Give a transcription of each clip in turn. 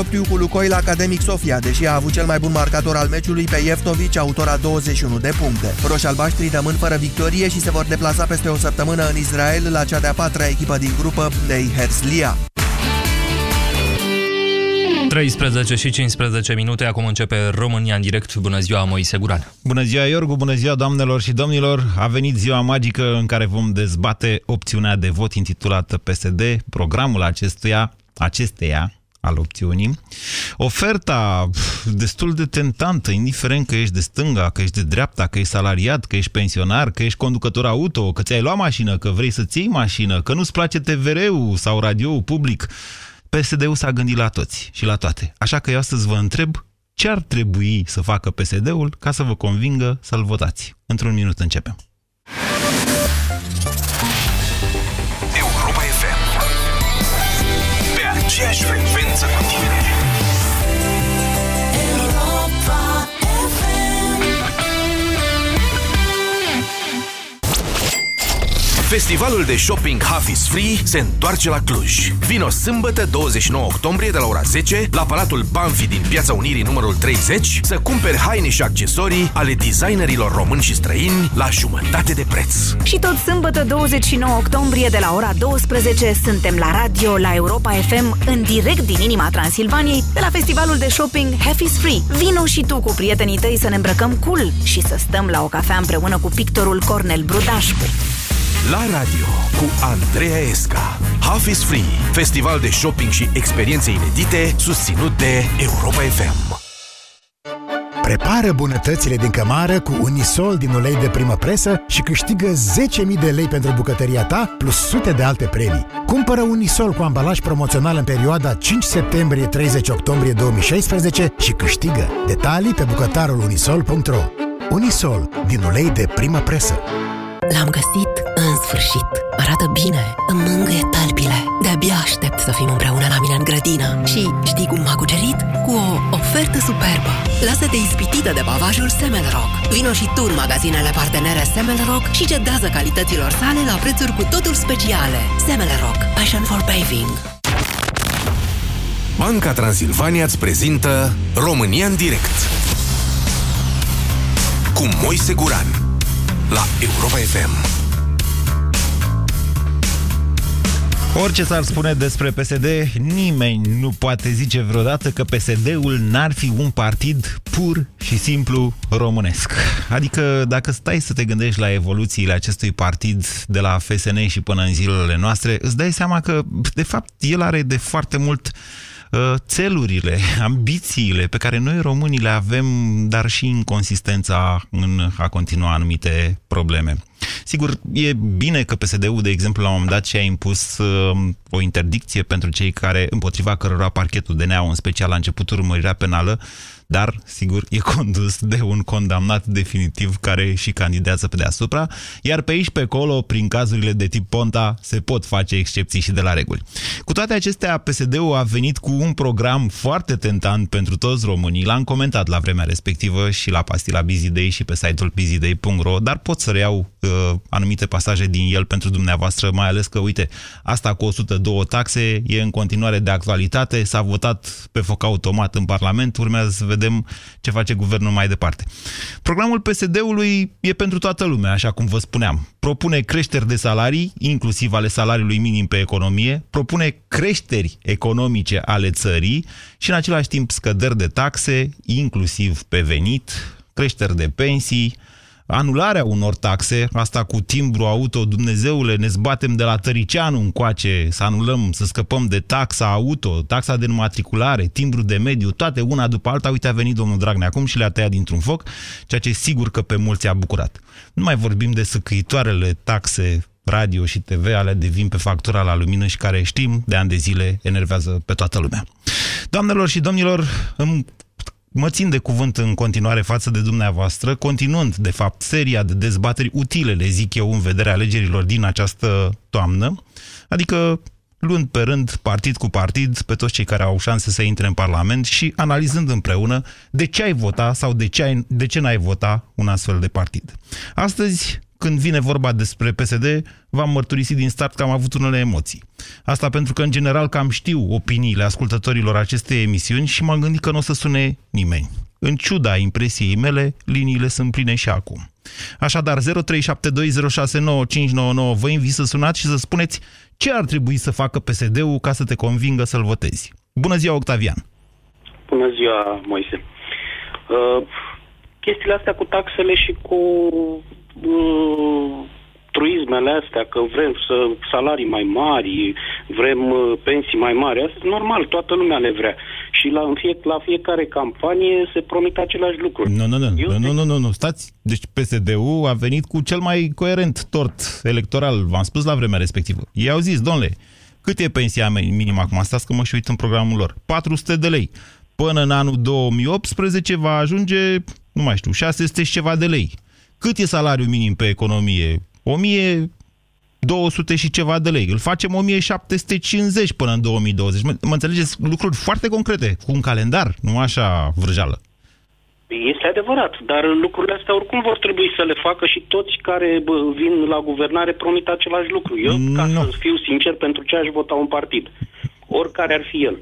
propriu cu Lucoil Academic Sofia, deși a avut cel mai bun marcator al meciului pe Jeftovic, autora 21 de puncte. Roșalbaștrii rămân fără victorie și se vor deplasa peste o săptămână în Israel la cea de-a patra echipă din grupă, Nei Herzliya. 13 și 15 minute, acum începe România în direct. Bună ziua, Moise Guran. Bună ziua, Iorgu, bună ziua, doamnelor și domnilor. A venit ziua magică în care vom dezbate opțiunea de vot intitulată PSD, programul acestuia, acesteia, al opțiunii. Oferta destul de tentantă, indiferent că ești de stânga, că ești de dreapta, că ești salariat, că ești pensionar, că ești conducător auto, că ți-ai luat mașină, că vrei să-ți iei mașină, că nu-ți place TVR-ul sau radio public. PSD-ul s-a gândit la toți și la toate. Așa că eu astăzi vă întreb ce ar trebui să facă PSD-ul ca să vă convingă să-l votați. Într-un minut începem. Pe Festivalul de shopping Half is Free se întoarce la Cluj. Vino sâmbătă 29 octombrie de la ora 10 la Palatul Banfi din Piața Unirii numărul 30 să cumperi haine și accesorii ale designerilor români și străini la jumătate de preț. Și tot sâmbătă 29 octombrie de la ora 12 suntem la radio la Europa FM în direct din inima Transilvaniei de la festivalul de shopping Half is Free. Vino și tu cu prietenii tăi să ne îmbrăcăm cool și să stăm la o cafea împreună cu pictorul Cornel Brudașcu. La radio cu Andreea Esca. Half is Free, festival de shopping și experiențe inedite susținut de Europa FM. Prepară bunătățile din cămară cu Unisol din ulei de primă presă și câștigă 10.000 de lei pentru bucătăria ta plus sute de alte premii. Cumpără Unisol cu ambalaj promoțional în perioada 5 septembrie-30 octombrie 2016 și câștigă. Detalii pe bucătarul unisol.ro Unisol din ulei de primă presă. L-am găsit în sfârșit. Arată bine, îmi mângâie talpile. De-abia aștept să fim împreună la mine în grădină. Și știi cum m-a cucerit? Cu o ofertă superbă. Lasă-te ispitită de bavajul Semelrock. Vino și tu în magazinele partenere Semelrock și cedează calităților sale la prețuri cu totul speciale. Semelrock. Passion for paving. Banca Transilvania îți prezintă România în direct cu Moise Guran la Europa FM. Orice s-ar spune despre PSD, nimeni nu poate zice vreodată că PSD-ul n-ar fi un partid pur și simplu românesc. Adică dacă stai să te gândești la evoluțiile acestui partid de la FSN și până în zilele noastre, îți dai seama că, de fapt, el are de foarte mult uh, țelurile, ambițiile pe care noi românii le avem, dar și inconsistența în a continua anumite probleme. Sigur, e bine că PSD-ul, de exemplu, la un moment dat și-a impus uh, o interdicție pentru cei care, împotriva cărora parchetul DNA, în special la începutul urmărirea penală, dar, sigur, e condus de un condamnat definitiv care și candidează pe deasupra, iar pe aici, pe acolo, prin cazurile de tip Ponta, se pot face excepții și de la reguli. Cu toate acestea, PSD-ul a venit cu un program foarte tentant pentru toți românii. L-am comentat la vremea respectivă și la pastila Bizidei și pe site-ul bizidei.ro, dar pot să reiau uh, anumite pasaje din el pentru dumneavoastră, mai ales că, uite, asta cu 102 taxe e în continuare de actualitate, s-a votat pe foc automat în Parlament, urmează să vedem ce face guvernul mai departe. Programul PSD-ului e pentru toată lumea, așa cum vă spuneam. Propune creșteri de salarii, inclusiv ale salariului minim pe economie, propune creșteri economice ale țării și în același timp scăderi de taxe, inclusiv pe venit, creșteri de pensii, anularea unor taxe, asta cu timbru auto, Dumnezeule, ne zbatem de la Tăricianu încoace, să anulăm, să scăpăm de taxa auto, taxa de înmatriculare, timbru de mediu, toate una după alta. Uite, a venit domnul Dragnea acum și le-a tăiat dintr-un foc, ceea ce sigur că pe mulți a bucurat. Nu mai vorbim de săcăitoarele taxe radio și TV ale de vin pe factura la lumină și care știm de ani de zile enervează pe toată lumea. Doamnelor și domnilor, îmi mă țin de cuvânt în continuare față de dumneavoastră, continuând, de fapt, seria de dezbateri utile, le zic eu, în vederea alegerilor din această toamnă, adică luând pe rând, partid cu partid, pe toți cei care au șanse să intre în Parlament și analizând împreună de ce ai vota sau de ce, ai, de ce n-ai vota un astfel de partid. Astăzi, când vine vorba despre PSD, v-am mărturisit din start că am avut unele emoții. Asta pentru că, în general, cam știu opiniile ascultătorilor acestei emisiuni și m-am gândit că nu o să sune nimeni. În ciuda impresiei mele, liniile sunt pline și acum. Așadar, 0372069599 vă invit să sunați și să spuneți ce ar trebui să facă PSD-ul ca să te convingă să-l votezi. Bună ziua, Octavian! Bună ziua, Moise! Uh, chestiile astea cu taxele și cu uh, truismele astea, că vrem să salarii mai mari, vrem uh, pensii mai mari, asta e normal, toată lumea le vrea. Și la, în fie, la fiecare campanie se promit același lucru. Nu, nu, nu, nu, nu, nu, nu, nu, stați. Deci PSD-ul a venit cu cel mai coerent tort electoral, v-am spus la vremea respectivă. Ei au zis, domnule, cât e pensia minimă acum? Stați că mă și uit în programul lor. 400 de lei. Până în anul 2018 va ajunge, nu mai știu, 600 și ceva de lei. Cât e salariul minim pe economie? 1200 și ceva de lei. Îl facem 1750 până în 2020. Mă, mă înțelegeți? Lucruri foarte concrete, cu un calendar, nu așa vrăjală. Este adevărat, dar lucrurile astea oricum vor trebui să le facă și toți care bă, vin la guvernare promit același lucru. Eu, ca Nu. să fiu sincer, pentru ce aș vota un partid, oricare ar fi el,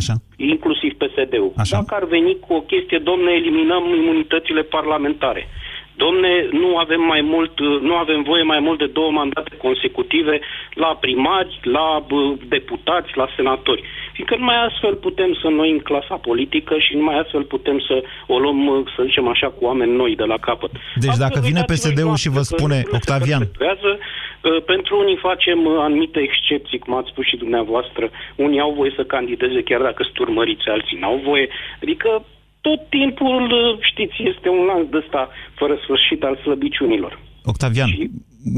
Așa. inclusiv PSD-ul. Așa. Dacă ar veni cu o chestie, domne, eliminăm imunitățile parlamentare. Domne, nu avem mai mult, nu avem voie mai mult de două mandate consecutive la primari, la bă, deputați, la senatori. Fiindcă numai astfel putem să noi în clasa politică și numai astfel putem să o luăm, să zicem așa, cu oameni noi de la capăt. Deci Astfel, dacă vine uitați-vă PSD-ul și vă noastră că spune, lucrurile se Octavian. perpetuează. Uh, Pentru unii facem uh, anumite excepții, cum ați spus și dumneavoastră. Unii au voie să candideze chiar dacă sunt urmăriți, alții n-au voie. Adică tot timpul, uh, știți, este un lanț de ăsta fără sfârșit al slăbiciunilor. Octavian, Și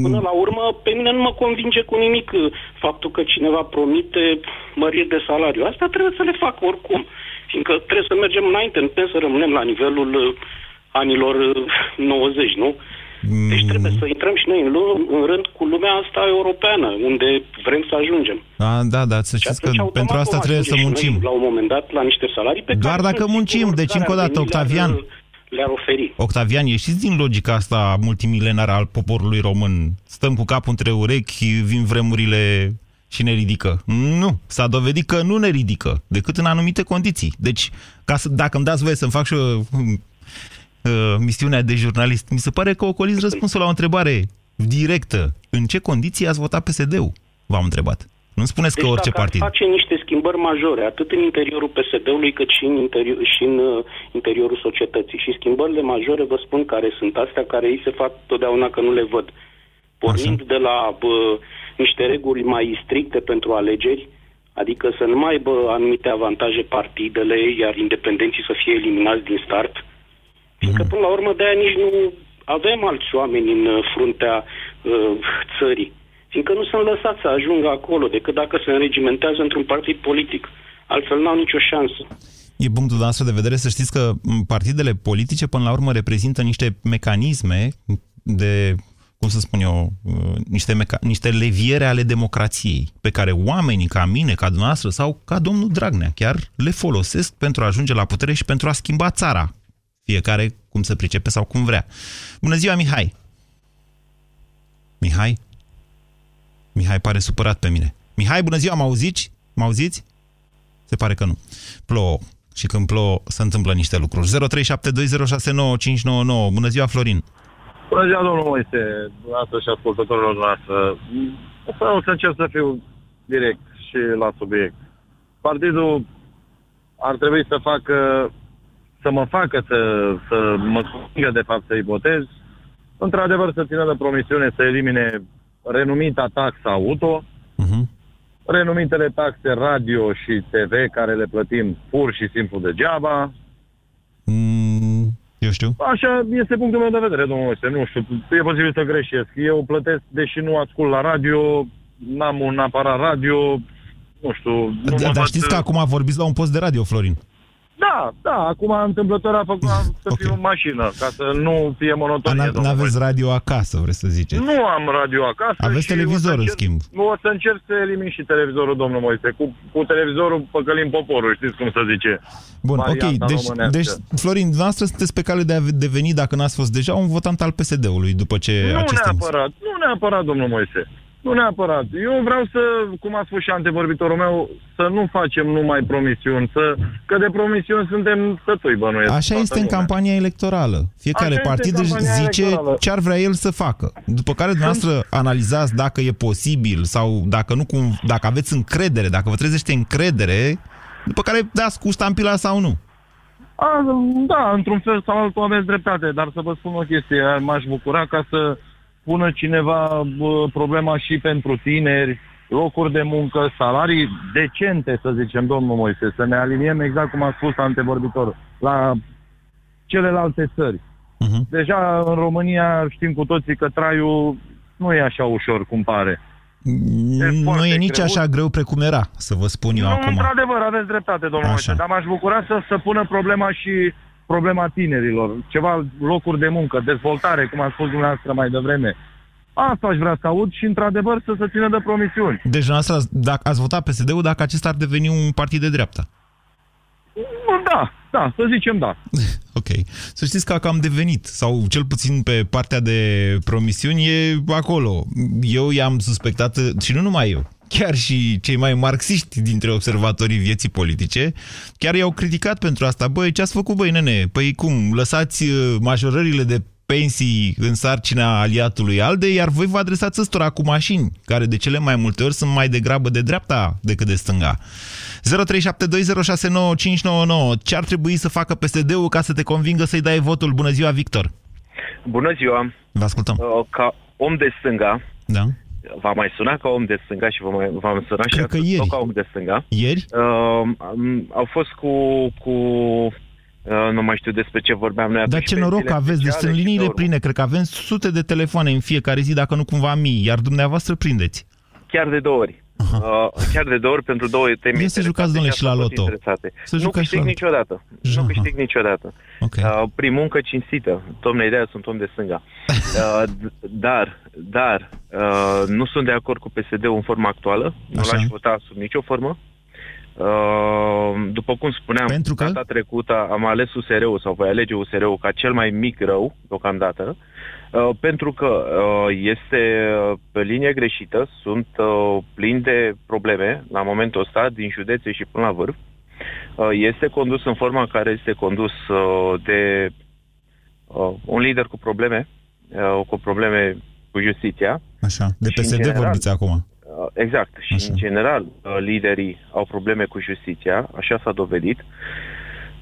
până la urmă, pe mine nu mă convinge cu nimic uh, faptul că cineva promite măriri de salariu. Asta trebuie să le facă oricum, fiindcă trebuie să mergem înainte, nu putem să rămânem la nivelul uh, anilor uh, 90, nu? Deci trebuie să intrăm și noi în, lu- în rând cu lumea asta europeană, unde vrem să ajungem. a, da, da, să Și știți că atunci, automat, pentru asta vom trebuie să ajunge și muncim. noi, La un moment dat, la niște salarii pe Doar care dacă sunt muncim, sigur deci care încă o ar dată, veni, le-ar- Octavian. Le-ar oferi. Octavian, ieșiți din logica asta multimilenară al poporului român. Stăm cu capul între urechi, vin vremurile și ne ridică. Nu, s-a dovedit că nu ne ridică, decât în anumite condiții. Deci, ca să, dacă îmi dați voie să-mi fac și eu uh, misiunea de jurnalist, mi se pare că ocoliți răspunsul la o întrebare directă. În ce condiții ați votat PSD-ul? V-am întrebat. Nu spuneți că Deci orice dacă partid. ar face niște schimbări majore, atât în interiorul PSD-ului, cât și în, interior, și în uh, interiorul societății. Și schimbările majore, vă spun care sunt astea, care îi se fac totdeauna că nu le văd. Pornind de la bă, niște reguli mai stricte pentru alegeri, adică să nu mai aibă anumite avantaje partidele, iar independenții să fie eliminați din start. Fiindcă, până la urmă, de-aia nici nu avem alți oameni în uh, fruntea uh, țării. Fiindcă nu sunt lăsați să ajungă acolo, decât dacă se înregimentează într-un partid politic. Altfel n-au nicio șansă. E punctul nostru de vedere să știți că m, partidele politice până la urmă reprezintă niște mecanisme de, cum să spun eu, uh, niște, meca- niște leviere ale democrației pe care oamenii ca mine, ca dumneavoastră sau ca domnul Dragnea chiar le folosesc pentru a ajunge la putere și pentru a schimba țara. Fiecare cum se pricepe sau cum vrea. Bună ziua, Mihai! Mihai? Mihai pare supărat pe mine. Mihai, bună ziua, mă auziți? Mă auziți? Se pare că nu. Plouă. Și când plouă, se întâmplă niște lucruri. 0372069599. Bună ziua, Florin. Bună ziua, domnul Moise, dumneavoastră și ascultătorilor noastre. O să, o să încerc să fiu direct și la subiect. Partidul ar trebui să facă, să mă facă să, să mă convingă de fapt să-i votez. Într-adevăr să țină de promisiune să elimine renumita taxa auto, Uh-huh. renumitele taxe radio și TV care le plătim pur și simplu degeaba, Mm, eu știu. Așa este punctul meu de vedere, domnul Moise. Nu știu, e posibil să greșesc. Eu plătesc, deși nu ascult la radio, n-am un aparat radio, nu știu... Nu Da, mă dar văd- știți că acum vorbiți la un post de radio, Florin. Da, da, acum întâmplător a făcut am să Ok. fiu în mașină, ca să nu fie A, monotonie. n- domnule N-aveți Moise. radio acasă, vreți să ziceți. Nu am radio acasă. Aveți și televizor, o să în încerc- schimb. Nu, o să încerc să elimin și televizorul, domnul Moise. Cu, cu televizorul păcălim poporul, știți cum se zice. Bun, ok. varianta Deci, românească. deci, Florin, dumneavoastră sunteți pe cale de a deveni, dacă n-ați fost deja, un votant al PSD-ului după ce Nu aceste... neapărat, nu neapărat, domnul Moise. Nu neapărat. Eu vreau să, cum a spus și antevorbitorul meu, să nu facem numai promisiuni, să, că de promisiuni suntem sătui, bănuiesc. Așa toată este în lumea. campania electorală. Fiecare Așa este partid în își campania zice electorală. ce ar vrea el să facă. După care dumneavoastră analizați dacă e posibil sau dacă, nu, cum, dacă aveți încredere, dacă vă trezește încredere, după care dați cu ștampila sau nu. A, da, într-un fel sau altul aveți dreptate, dar să vă spun o chestie, m-aș bucura ca să pună cineva bă, problema și pentru tineri, locuri de muncă, salarii decente, să zicem, domnul Moise, să ne aliniem exact cum a spus antevorbitorul, la celelalte țări. Uh-huh. Deja în România știm cu toții că traiul nu e așa ușor cum pare. Nu foarte e nici greu. așa greu precum era, să vă spun eu nu, acum. într-adevăr, aveți dreptate, domnul Așa. Moise, dar m-aș bucura să, să pună problema și problema tinerilor. Ceva locuri de muncă, dezvoltare, cum a spus dumneavoastră mai devreme. Asta aș vrea să aud și, într-adevăr, să se țină de promisiuni. Deci, dumneavoastră, ați- dacă ați votat PSD-ul dacă acesta ar deveni un partid de dreapta. Bun, Da, da, să zicem da. Ok. Să știți că cam devenit, sau cel puțin pe partea de promisiuni, e acolo. Eu i-am suspectat, și nu numai eu, chiar și cei mai marxiști dintre observatorii vieții politice, chiar i-au criticat pentru asta. Băi, ce ați făcut, băi, nene? Păi cum, lăsați uh, majorările de pensii în sarcina aliatului ALDE, iar voi vă adresați ăstora cu mașini, care de cele mai multe ori sunt mai degrabă de dreapta decât de stânga. 0372069599. Ce ar trebui să facă PSD-ul ca să te convingă să-i dai votul? Bună ziua, Victor! Bună ziua! Vă ascultăm. Uh, Ca om de stânga, Da? V-am mai sunat ca om de stânga și v-am, mai- v-am sunat și Cred că astăzi ieri. tot ca om de stânga. Ieri? Uh, am- au fost cu... cu uh, nu mai știu despre ce vorbeam noi Dar atunci, ce noroc pensiile aveți, deci speciale sunt și liniile pe urmă. pline, cred că avem sute de telefoane în fiecare zi, dacă nu cumva mii, iar dumneavoastră prindeți. Chiar de două ori. Uh, chiar de două ori pentru două teme Ia să interesante jucați, domnule, și la asta tot loto. interesate. Să nu jucați și câștig la loto. niciodată. Ja, Nu câștig niciodată. Ok. Uh, prin muncă cinstită. Domne, ideea sunt om de stânga. Uh, d- dar, dar, uh, nu sunt de acord cu PSD-ul în forma actuală. Nu Așa. l-aș vota sub nicio formă. Uh, după cum spuneam, Pentru că? data trecută am ales USR-ul sau voi alege USR-ul ca cel mai mic rău, deocamdată, uh, pentru că uh, este uh, pe linie greșită, sunt uh, plini de probleme la momentul ăsta, din județe și până la vârf. Uh, este condus în forma în care este condus uh, de uh, un lider cu probleme, uh, cu probleme cu justiția. Așa, de Și, în PSD general, vorbiți acum. Uh, Exact. Și, Așa. în general, uh, liderii au probleme cu justiția, așa s-a dovedit.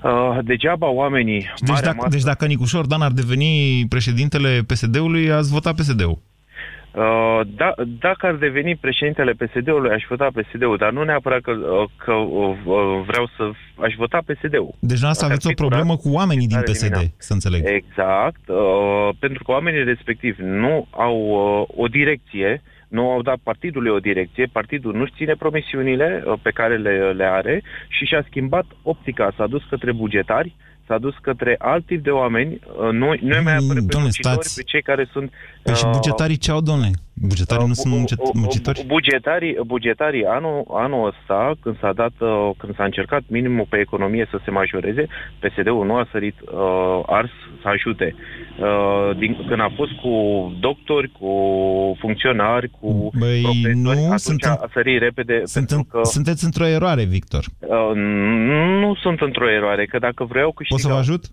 Uh, Degeaba oamenii... Deci marea dacă, masă- deci dacă Nicușor Dan ar deveni președintele PSD-ului, ați vota PSD-ul. Uh, da, dacă ar deveni președintele PSD-ului, aș vota PSD-ul, dar nu neapărat că, uh, că uh, uh, vreau să... Aș vota PSD-ul. Deci asta Dacă ar aveți o fi problemă curat, cu oamenii din ar PSD, elimina. să înțeleg. Exact, uh, pentru că oamenii respectivi nu au uh, o direcție, nu au dat partidului o direcție, partidul nu-și ține promisiunile uh, pe care le, le are și și-a schimbat optica, s-a dus către bugetari, s-a dus către alt tip de oameni, uh, nu, nu e mai Mm, apără pe domnule, muncitori, stați. pe cei care sunt... Păi și uh, bugetarii ce au, domnule? Bugetarii nu Uh, sunt bu- muncet- bu- bu- muncitori? Bugetarii, bugetarii anul, anul ăsta, când s-a dat, uh, când s-a încercat minimul pe economie să se majoreze, PSD-ul nu a sărit uh, ars să ajute. Uh, din, când a fost cu doctori, cu funcționari, cu Băi, profesori, nu, atunci sunt în- a sărit repede Sunt pentru în, că Sunteți într-o eroare, Victor. uh, nu sunt într-o eroare, că dacă vreau câștigau... Pot să vă ajut?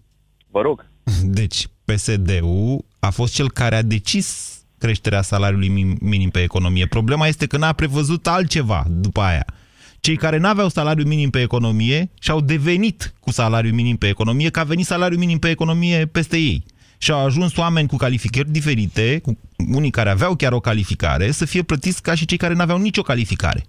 Vă rog. Deci, PSD-ul a fost cel care a decis creșterea salariului min- minim pe economie. Problema este că n-a prevăzut altceva după aia. Cei care n-aveau salariu minim pe economie și-au devenit cu salariu minim pe economie, că a venit salariu minim pe economie peste ei. Și au ajuns oameni cu calificări diferite, cu unii care aveau chiar o calificare, să fie plătiți ca și cei care n-aveau nicio calificare.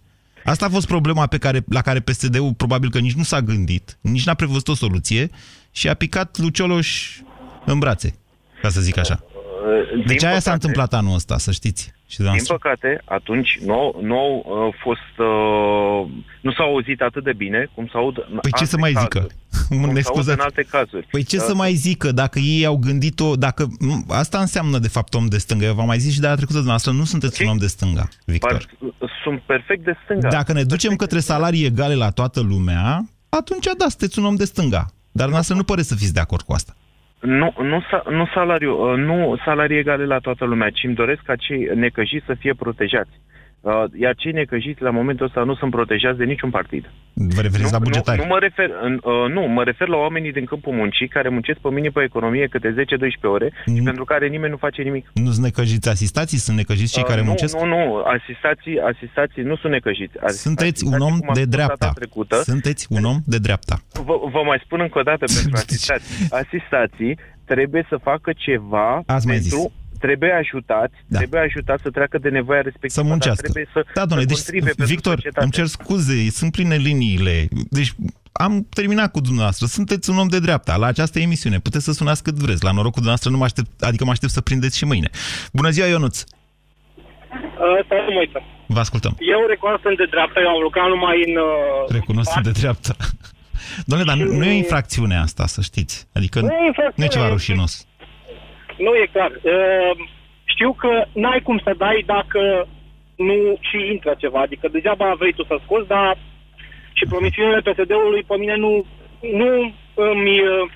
Asta a fost problema pe care, la care PSD-ul probabil că nici nu s-a gândit, nici n-a prevăzut o soluție și a picat Lucioloș în brațe, ca să zic așa. Uh, din Deci aia s-a păcate- întâmplat anul ăsta, să știți. Și Din dumneavoastră? păcate, atunci nu, au- nu au uh, fost, uh, nu s-au auzit atât de bine cum s-aud în Păi ce alte să mai zică? cazuri. Mă Cum ne s-aud în scuzați. alte cazuri. Păi ce Uh, să mai zică dacă ei au gândit-o, dacă... m, Asta înseamnă de fapt om de stânga. Eu v-am mai zis și de la trecută dumneavoastră, nu sunteți un om de stânga, Victor. par- sunt perfect de stânga. Dacă ne ducem către salarii egale la toată lumea, atunci da, sunteți un om de stânga. Dar dumneavoastră nu pare să fiți de acord cu asta. Nu, nu, sa- nu, salariu, uh, nu salarii egale la toată lumea, ci îmi doresc ca cei necăjiți să fie protejați. Uh, Iar cei necăjiți la momentul ăsta nu sunt protejați de niciun partid. Vă referiți la bugetari? Nu, nu, mă refer, în- uh, nu, mă refer la oamenii din câmpul muncii care muncesc pe mine pe economie câte 10-12 ore și Mm. pentru care nimeni nu face nimic. Nu sunt necăjiți asistații, sunt necăjiți cei care Uh, nu, muncesc? Nu, nu, asistații, asistații nu sunt necăjiți. Asistații, Sunteți un om cum am de spus data dreapta. Trecută, Sunteți un om de dreapta. Vă, vă mai spun încă o dată pentru asistații. Asistații trebuie să facă ceva Ați mai pentru... zis. Trebuie ajutați, Da. trebuie ajutați să treacă de nevoia respectivă, Să muncească. dar trebuie să, Da, domnule, să deci, contribuie pentru Victor, societate. îmi cer scuze, sunt pline liniile. Deci, am terminat cu dumneavoastră. Sunteți un om de dreapta la această emisiune. Puteți să sunați cât vreți. La norocul dumneavoastră nu mă aștept, adică mă aștept să prindeți și mâine. Bună ziua, Ionuț! Salut, Moise. Vă ascultăm. Eu recunosc sunt de dreapta, eu am lucrat numai în... Uh, Recunosc sunt de dreapta. Domnule, dar nu, nu e o infracțiune asta, să știți. Adică Nu e infracțiune. nu e ceva rușinos. Nu e clar. Uh, știu că n-ai cum să dai dacă nu și intră ceva. Adică degeaba vrei tu să scoți, dar și promisiunile PSD-ului pe mine nu, nu îmi uh,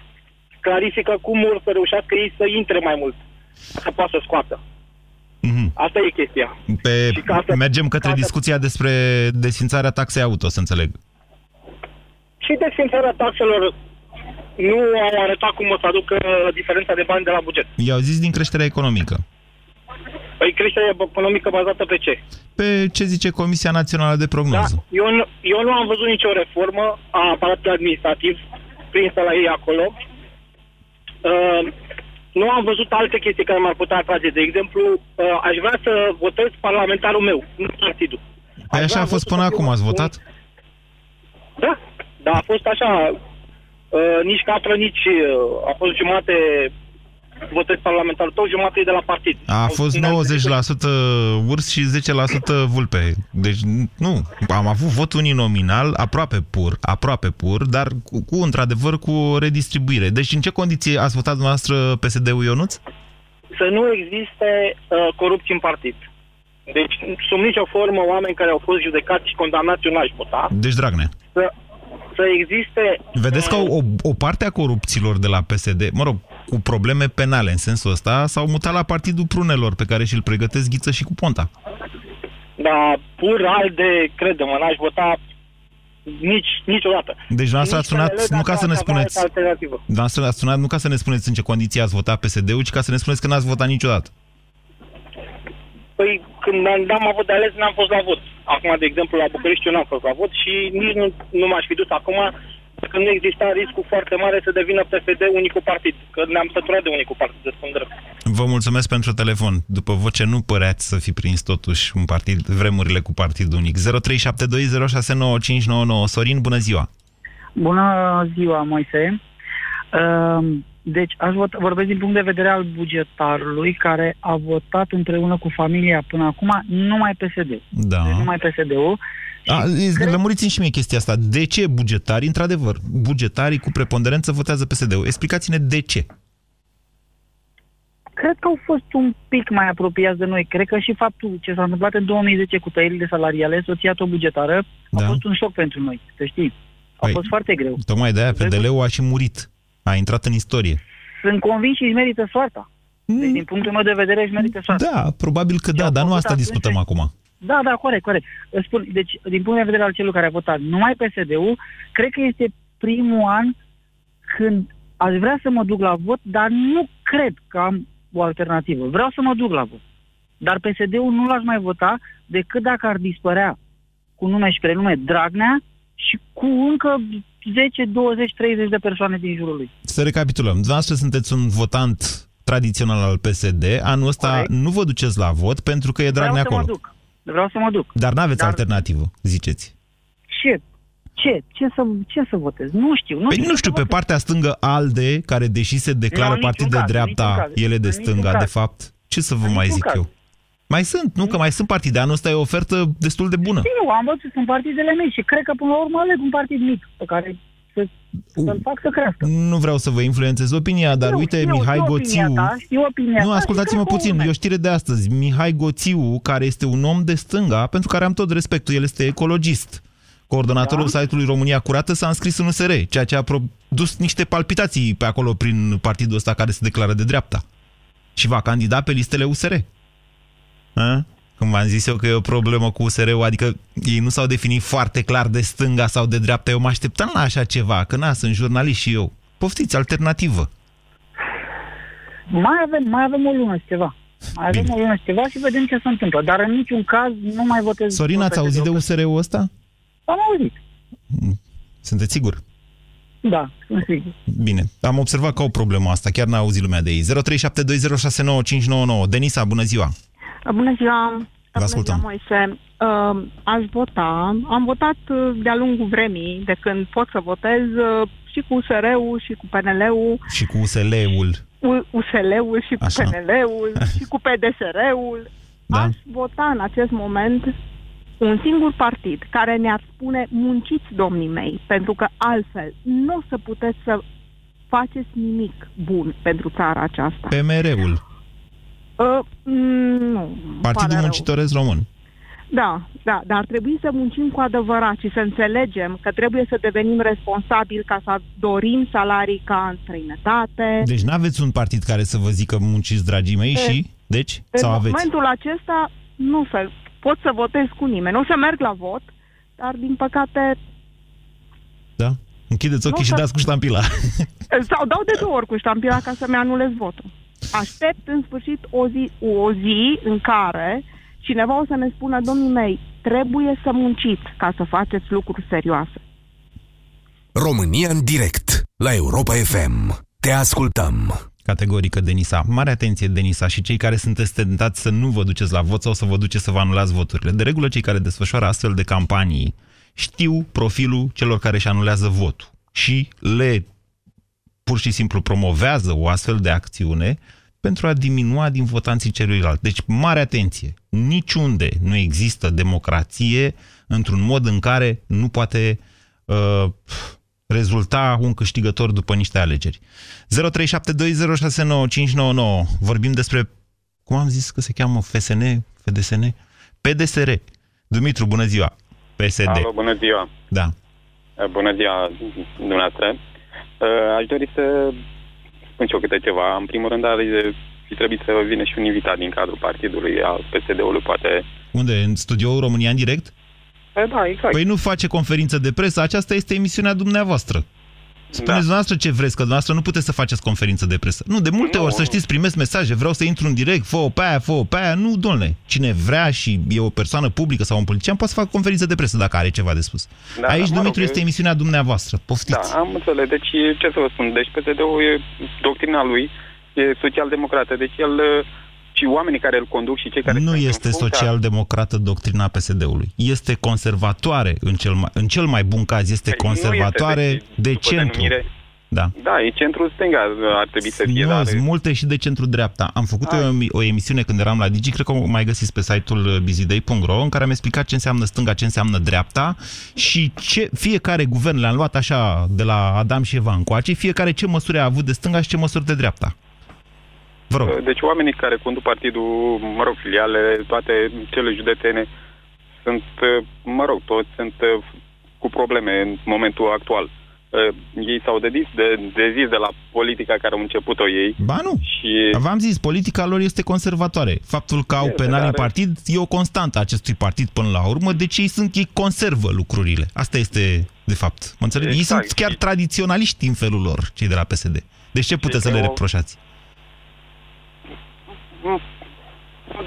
clarifică cum vor să reușească ei să intre mai mult. Să poată să scoată. Mhm. Asta e chestia. Pe, Și ca să- mergem către ca să- discuția despre desfințarea taxei auto, să înțeleg. Și desfințarea taxelor nu au arătat cum o să aducă diferența de bani de la buget. I-au zis din creșterea economică. Păi creșterea economică bazată pe ce? Pe ce zice Comisia Națională de Da, Prognoză? eu, nu, eu nu am văzut nicio reformă a aparatului administrativ prinsă la ei acolo. Uh, nu am văzut alte chestii care m-ar putea atrage. De exemplu, uh, aș vrea să votez parlamentarul meu, nu partidul. Păi Aș așa vrea a fost votul până să fie acum, un- ați votat? Da, dar a fost așa, uh, nici capră, nici uh, a fost jumate votez parlamentarul tău, jumate e de la partid. A fost 90% urs și 10% vulpe. Deci nu, am avut vot uninominal, aproape pur, aproape pur, dar cu, cu într-adevăr cu o redistribuire. Deci în ce condiții ați votat dumneavoastră PSD-ul Ionuț? Să nu existe uh, corupție în partid. Deci, sub nicio formă, oameni care au fost judecați și condamnați, eu n-aș vota. Deci Dragnea. Să, să existe... Vedeți că o, o parte a corupților de la PSD, mă rog, cu probleme penale în sensul ăsta, s-au mutat la Partidul Prunelor, pe care și-l pregătesc Ghiță și cu Ponta. Dar pur alde, crede-mă, n-aș vota nici, niciodată. Deci dumneavoastră ați Nici sunat PNL, nu ca dacă să ne aș avea spuneți... altă Alternativă. Dumneavoastră ați sunat nu ca să ne spuneți în ce condiții ați votat PSD-ul, ci ca să ne spuneți că n-ați votat niciodată. Păi, când am, am avut de ales, n-am fost la vot. Acum, de exemplu, la București eu n-am fost la vot și nici nu, nu m-aș fi dus acum că nu exista riscul foarte mare să devină PSD unicul partid. Că ne-am săturat de unicul partid, de spun drept. Vă mulțumesc pentru telefon. După voce nu păreați să fi prins totuși un partid, vremurile cu partid unic. 0372069599 Sorin, bună ziua! Bună ziua, Moise. Uh, Deci, aș vota, vorbesc din punct de vedere al bugetarului care a votat împreună cu familia până acum numai PSD. Da. Deci numai PSD-ul. A, lămuriți-mi și mie chestia asta. De ce bugetarii, într-adevăr, bugetarii cu preponderență votează PSD-ul? Explicați-ne de ce. Cred că au fost un pic mai apropiați de noi. Cred că și faptul ce s-a întâmplat în 2010 cu tăierile salariale, asociat o bugetară, Da. a fost un șoc pentru noi, să știi. A Păi, fost foarte greu. Tocmai de-aia PDL-ul a și murit. A intrat în istorie. Sunt convins și își merită soarta. Deci, din punctul meu de vedere, își merită soarta. Da, probabil că da, dar nu asta discutăm acum. Da, da, corect, corect. Îți Spun, deci, din punct de vedere al celui care a votat numai PSD-ul, cred că este primul an când aș vrea să mă duc la vot, dar nu cred că am o alternativă. Vreau să mă duc la vot. Dar PSD-ul nu l-aș mai vota decât dacă ar dispărea cu nume și prenume Dragnea și cu încă 10, 20, 30 de persoane din jurul lui. Să recapitulăm. Dumneavoastră sunteți un votant tradițional al PSD. Anul ăsta Corect. nu vă duceți la vot pentru că e Vreau Dragnea să mă acolo. duc. Vreau să mă duc. Dar n-aveți Dar- alternativă, ziceți. Ce? Ce? Ce să, ce să votez? Nu știu. Nu Păi știu. nu știu, pe partea stângă ALDE, care deși se declară Nu, în partid niciun de caz, în dreapta, niciun caz, ele de în niciun stânga, caz. de fapt, ce să vă În mai niciun zic caz. eu? Mai sunt, nu? Că mai sunt partide. Anul ăsta e o ofertă destul de bună. Eu am văzut, sunt partidele mici și cred că până la urmă aleg un partid mic pe care să, să-l fac să crească. Nu vreau să vă influențez opinia, dar Eu uite, știu, Mihai știu Goțiu... opinia ta, știu opinia nu, ta și ascultați-mă cred că puțin, urmează. e o știre de astăzi. Mihai Goțiu, care este un om de stânga, pentru care am tot respectul, el este ecologist. Coordonatorul da? site-ului România Curată s-a înscris în USR, ceea ce a produs niște palpitații pe acolo prin partidul ăsta care se declară de dreapta. Și va candida pe listele USR. A? Când v-am zis eu că e o problemă cu USR-ul, adică ei nu s-au definit foarte clar de stânga sau de dreapta, eu mă așteptam la așa ceva, că na, sunt jurnalist și eu. Poftiți, alternativă. Mai avem, mai avem o lună și ceva. Mai avem o lună și ceva și vedem ce se întâmplă. Dar în niciun caz nu mai votez. Sorin, ați auzit de USR-ul ăsta? Am auzit. Sunteți sigur? Da, sunt sigur. Bine, am observat că au problemă asta, chiar n-a auzit lumea de ei. 0372069599. Denisa, bună ziua! Bună ziua! Vă ascultăm. Bună ziua, Moise. Uh, aș vota. Am votat uh, de-a lungul vremii, de când pot să votez, uh, și cu USR-ul, și cu PNL-ul, Și cu USL-ul. U- USL-ul, și cu Așa. PNL-ul, și cu PDSR-ul. Da. Aș vota în acest moment un singur partid care ne-ar spune munciți, domnii mei, pentru că altfel nu o să puteți să faceți nimic bun pentru țara aceasta. PMR-ul, Uh, mm, nu. îmi pare Partidul rău. Muncitoresc Român. Da, da, dar ar trebui să muncim cu adevărat și să înțelegem că trebuie să devenim responsabili ca să dorim salarii ca în străinătate. Deci n-aveți un partid care să vă zică munciți, dragii mei, E, și... Deci? În Sau aveți? momentul acesta nu să pot să votez cu nimeni. O să merg la vot, dar din păcate Da? Închideți ochii Nu, și să- dați cu ștampila. sau dau de două ori cu ștampila ca să-mi anulez votul. Aștept în sfârșit o zi, o zi în care cineva o să ne spună, domnii mei, trebuie să munciți ca să faceți lucruri serioase. România în direct la Europa FM. Te ascultăm. Categorică, Denisa. Mare atenție, Denisa, și cei care sunteți tentați să nu vă duceți la vot sau să vă duceți să vă anulați voturile. De regulă, cei care desfășoară astfel de campanii știu profilul celor care își anulează votul și le pur și simplu promovează o astfel de acțiune pentru a diminua din votanții celuilalt. Deci, mare atenție! Niciunde nu există democrație într-un mod în care nu poate uh, rezulta un câștigător după niște alegeri. 0372069599. Vorbim despre, cum am zis că se cheamă, FSN, FDSN? PDSR. Dumitru, bună ziua! PSD. Alo, bună ziua! Da. Uh, Bună ziua dumneavoastră! Uh, Aș dori să spun și eu câte ceva. În primul rând, ar fi trebuit să vină și un invitat din cadrul partidului al PSD-ului, poate. Unde? În studioul România în direct? Eh, Da, exact. Păi nu face conferință de presă, aceasta este emisiunea dumneavoastră. Spuneți Da. dumneavoastră ce vreți, că dumneavoastră nu puteți să faceți conferință de presă. Nu, de multe Nu, ori, să nu. știți, primesc mesaje, vreau să intru în direct, fă-o pe aia, fă-o pe aia. Nu, domnule, cine vrea și e o persoană publică sau un politician, poate să facă conferință de presă dacă are ceva de spus. Da, Aici, da, mă Dumitru, rog, este eu- emisiunea dumneavoastră. Da, Poftiți. am înțeles. Deci, ce să vă spun? Deci, PSD-ul e doctrina lui, e social-democrată. Deci, el și oamenii care îl conduc și cei care... Nu sunt în este funcția- social-democrată doctrina PSD-ului. Este conservatoare, în cel mai, în cel mai bun caz, este Păi nu este, conservatoare deci, de după centru. denumire- Da. Da, e centrul stânga ar trebui să fie, Nu, dar... sunt multe și de centru-dreapta. Am făcut o, o emisiune când eram la Digi, cred că o mai găsiți pe site-ul bizidei.ro, în care am explicat ce înseamnă stânga, ce înseamnă dreapta și ce fiecare guvern le-am luat așa de la Adam și Eva încoace, fiecare ce măsuri a avut de stânga și ce măsuri de dreapta. Vă rog. Deci oamenii care conduc partidul, mă rog, filiale, toate cele județene, sunt, uh, mă rog, toți sunt uh, cu probleme în momentul actual. Uh, Ei s-au dedis de, de zis de la politica care au început-o ei. Ba nu. Și V-am zis, politica lor este conservatoare. Faptul că au Este, penali în dar- partid e o constantă a acestui partid până la urmă, deci ei sunt, ei conservă lucrurile. Asta este, de fapt. Mă înțeleg? Ei Exact. sunt chiar tradiționaliști în felul lor, cei de la PSD. Deci ce puteți să le o- reproșați?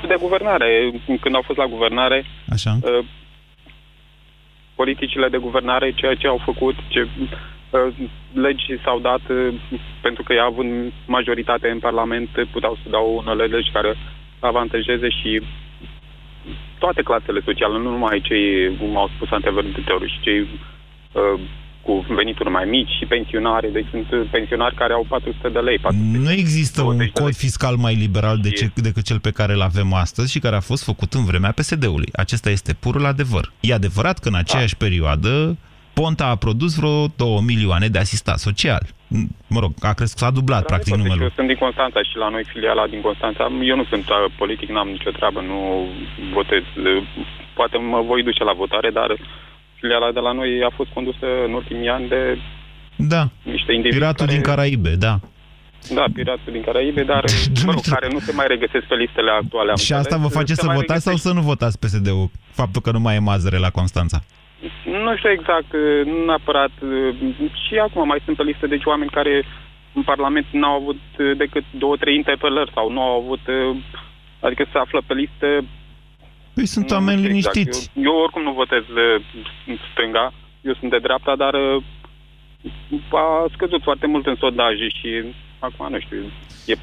De guvernare, când au fost la guvernare, Așa? uh, politicile de guvernare, ceea ce au făcut, ce uh, legi s-au dat, uh, pentru că ei având majoritate în Parlament, puteau să dau unele legi care avantajeze și toate clasele sociale, nu numai cei, cum au spus antevorbitorul, și cei uh, cu venituri mai mici și pensionare, deci sunt pensionari care au 400 de lei. 400 Nu există un cod fiscal mai liberal de ce, decât cel pe care îl avem astăzi și care a fost făcut în vremea PSD-ului. Acesta este purul adevăr. E adevărat că în aceeași da. perioadă Ponta a produs vreo 2 milioane de asistat social. Mă rog, a crescut, s-a dublat, da, practic, numele. Eu sunt din Constanța și la noi filiala din Constanța. Eu nu sunt uh, politic, n-am nicio treabă, nu votez. Poate mă voi duce la votare, dar filiala de la noi a fost condusă în ultimii ani de da. niște indivizi Piratul care... din Caraibe, da. Da, piratul din Caraibe, dar mă rog, care nu se mai regăsesc pe listele actuale. Și asta vă face să votați sau să nu votați PSD-ul? Faptul că nu mai e mazăre la Constanța. Nu știu exact, nu neapărat. Și acum mai sunt pe listă deci oameni care în Parlament n-au avut decât două, trei interpelări sau nu au avut, adică se află pe listă Păi sunt oameni exact. liniștiți. Eu, eu oricum nu votez în stânga, eu sunt de dreapta, dar a scăzut foarte mult în sondaje și acum nu știu, e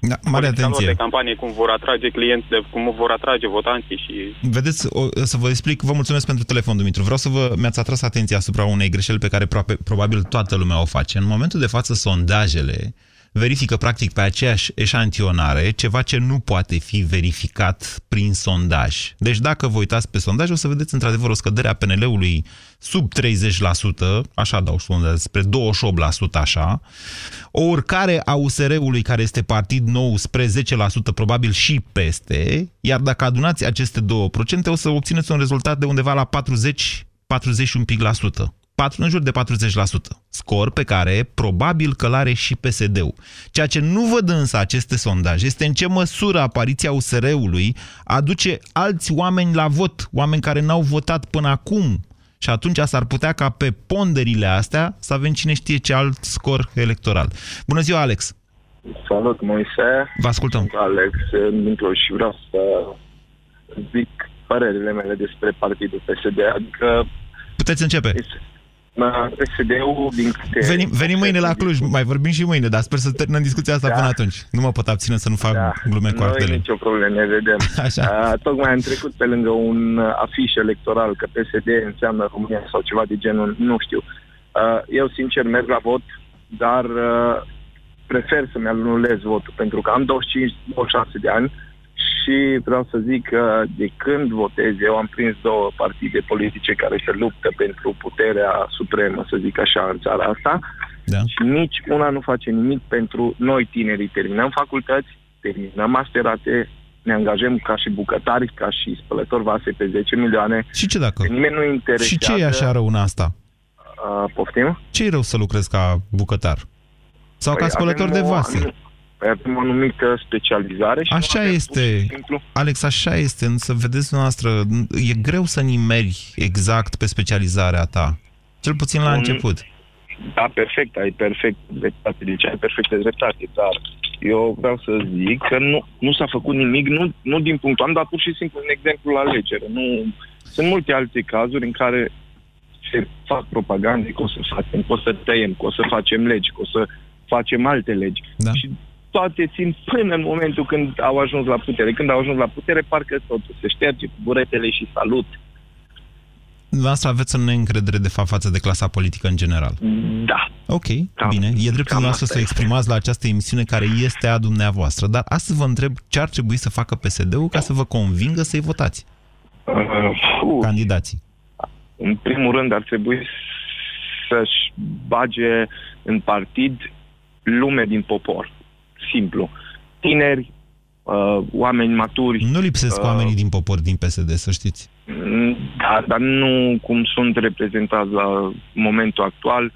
da, mare atenție. de campanie, cum vor atrage clienți, de, cum vor atrage votanții și... Vedeți, o, să vă explic, vă mulțumesc pentru telefon, Dumitru. Vreau să vă, mi-ați atras atenția asupra unei greșeli pe care probabil toată lumea o face. În momentul de față, sondajele verifică practic pe aceeași eșantionare ceva ce nu poate fi verificat prin sondaj. Deci dacă vă uitați pe sondaj, o să vedeți într-adevăr o scădere a PNL-ului sub 30%, așa dau sondaj, spre 28% așa, o urcare a USR-ului care este partid nou spre 10%, probabil și peste, iar dacă adunați aceste 2%, o să obțineți un rezultat de undeva la 40 41 pic la sută în jur de 40%. Scor pe care probabil că l-are și PSD-ul. Ceea ce nu văd însă aceste sondaje este în ce măsură apariția USR-ului aduce alți oameni la vot, oameni care n-au votat până acum. Și atunci s-ar putea ca pe ponderile astea să avem cine știe ce alt scor electoral. Bună ziua, Alex! Salut, Moise! Vă ascultăm! Sunt Alex din și vreau să zic părerile mele despre partidul PSD. Adică Puteți începe. PSD-ul din câte... Venim, venim mâine la Cluj, mai vorbim și mâine, dar sper să terminăm discuția asta da. până atunci. Nu mă pot abține să nu fac da. glume cu artele. Nu nicio problemă, ne vedem. Așa. Uh, tocmai am trecut pe lângă un afiș electoral că PSD înseamnă România sau ceva de genul, nu știu. Uh, eu, sincer, merg la vot, dar uh, prefer să-mi anulez votul, pentru că am 25-26 de ani și vreau să zic că de când votez, eu am prins două partide politice care se luptă pentru puterea supremă, să zic așa, în țara asta. Da. Și nici una nu face nimic pentru noi tinerii. Terminăm facultăți, terminăm masterate, ne angajăm ca și bucătari, ca și spălători vase pe 10 milioane. Și ce dacă? Pe nimeni nu interesează. Și ce e așa rău în asta? Uh, poftim? Ce e rău să lucrezi ca bucătar? Sau păi ca spălător de vase? O, Păi avem o anumită specializare. Și așa este, Alex, așa este, însă vedeți noastră, e greu să nimeri exact pe specializarea ta, cel puțin la Un... început. Da, perfect, ai perfect dreptate, deci ai perfecte dreptate, dar eu vreau să zic că nu, nu s-a făcut nimic, nu, nu din punctul, am dat pur și simplu un exemplu la alegere. Nu, sunt multe alte cazuri în care se fac propagande că o să facem, că o să tăiem, că o să facem legi, că o să facem alte legi. Da. Și toate țin până în momentul când au ajuns la putere. Când au ajuns la putere, parcă totul se șterge cu buretele și salut. Dumneavoastră aveți o neîncredere, de fapt, față de clasa politică în general. Da. Ok, cam, bine. E dreptul dumneavoastră să exprimați la această emisiune care este a dumneavoastră. Dar astăzi vă întreb ce ar trebui să facă PSD-ul ca să vă convingă să-i votați. Uh, Candidații. În primul rând ar trebui să-și bage în partid lume din popor simplu. Tineri, uh, oameni maturi. Nu lipsesc uh, oamenii din popor din PSD, să știți. Da, dar nu cum sunt reprezentați la momentul actual